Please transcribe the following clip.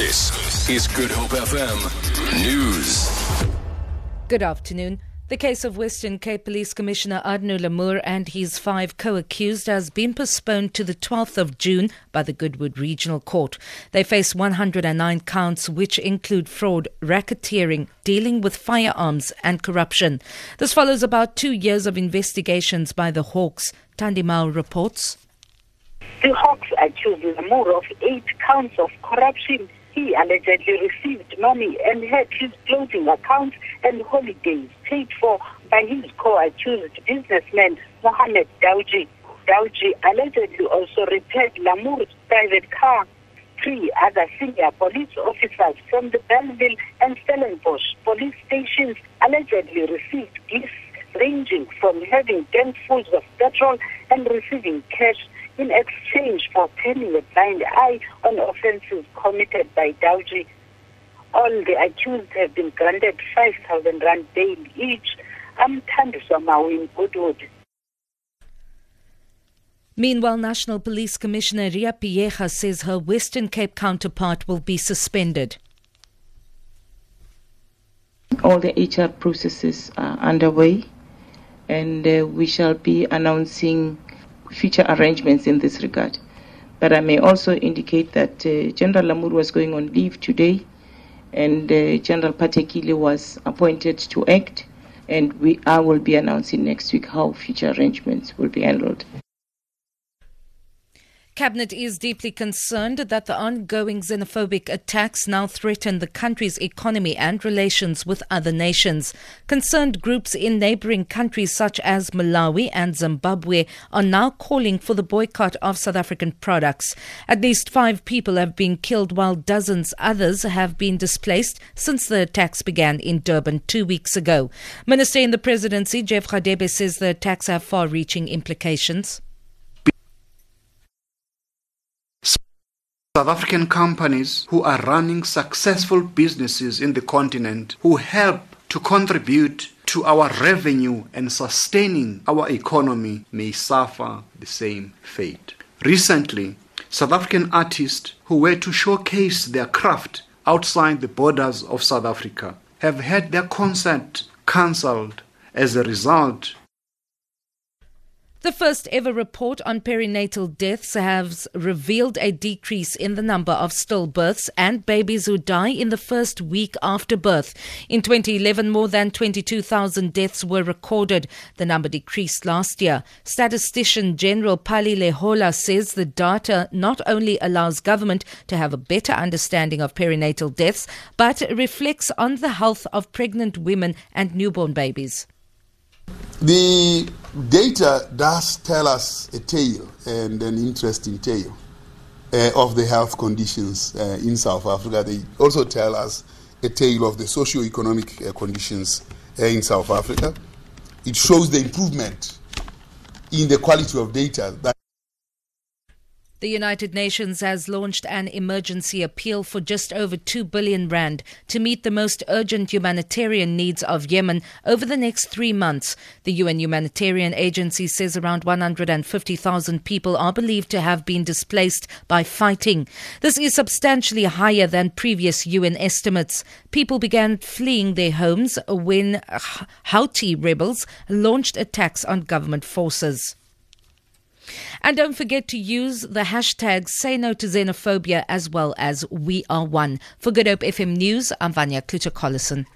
This is Good Hope FM News. Good afternoon. The case of Western Cape Police Commissioner Arno Lamoer and his five co-accused has been postponed to the 12th of June by the Goodwood Regional Court. They face 109 counts which include fraud, racketeering, dealing with firearms and corruption. This follows about 2 years of investigations by the Hawks. Tandimau reports. The Hawks accused Lamoer of 8 counts of corruption he allegedly received money and had his clothing accounts and holidays paid for by his co-accused businessman Mohamed Dawjee. Dawjee allegedly also repaired Lamoer's private car. Three other senior police officers from the Bellville and Stellenbosch police stations allegedly received gifts ranging from having tankfuls of petrol and receiving cash in exchange for turning a blind eye on offences committed by Dawjee. All the accused have been granted 5,000 rand bail each. I'm Tandiswa Mawin Goodwood. Meanwhile, National Police Commissioner Ria Phiyega says her Western Cape counterpart will be suspended. All the HR processes are underway, and uh, we shall be announcing future arrangements in this regard. But I may also indicate that uh, General Lamoer was going on leave today, and uh, General Patekile was appointed to act, and we I will be announcing next week how future arrangements will be handled. Cabinet is deeply concerned that the ongoing xenophobic attacks now threaten the country's economy and relations with other nations. Concerned groups in neighboring countries such as Malawi and Zimbabwe are now calling for the boycott of South African products. At least five people have been killed while dozens others have been displaced since the attacks began in Durban two weeks ago. Minister in the presidency, Jeff Radebe, says the attacks have far reaching implications. South African companies who are running successful businesses in the continent who help to contribute to our revenue and sustaining our economy may suffer the same fate. Recently, South African artists who were to showcase their craft outside the borders of South Africa have had their concert cancelled as a result the first ever report on perinatal deaths has revealed a decrease in the number of stillbirths and babies who die in the first week after birth. In 2011, more than 22,000 deaths were recorded. The number decreased last year. Statistician General Pali Lehohla says the data not only allows government to have a better understanding of perinatal deaths, but reflects on the health of pregnant women and newborn babies. The data does tell us a tale and an interesting tale uh, of the health conditions uh, in South Africa. They also tell us a tale of the socio-economic uh, conditions uh, in South Africa. It shows the improvement in the quality of data that the United Nations has launched an emergency appeal for just over 2 billion rand to meet the most urgent humanitarian needs of Yemen over the next 3 months. The UN humanitarian agency says around 150,000 people are believed to have been displaced by fighting. This is substantially higher than previous UN estimates. People began fleeing their homes when Houthi rebels launched attacks on government forces. And don't forget to use the hashtag Say No to Xenophobia as well as We Are One. For Good Hope FM News, I'm Vanya Kluter-Collison.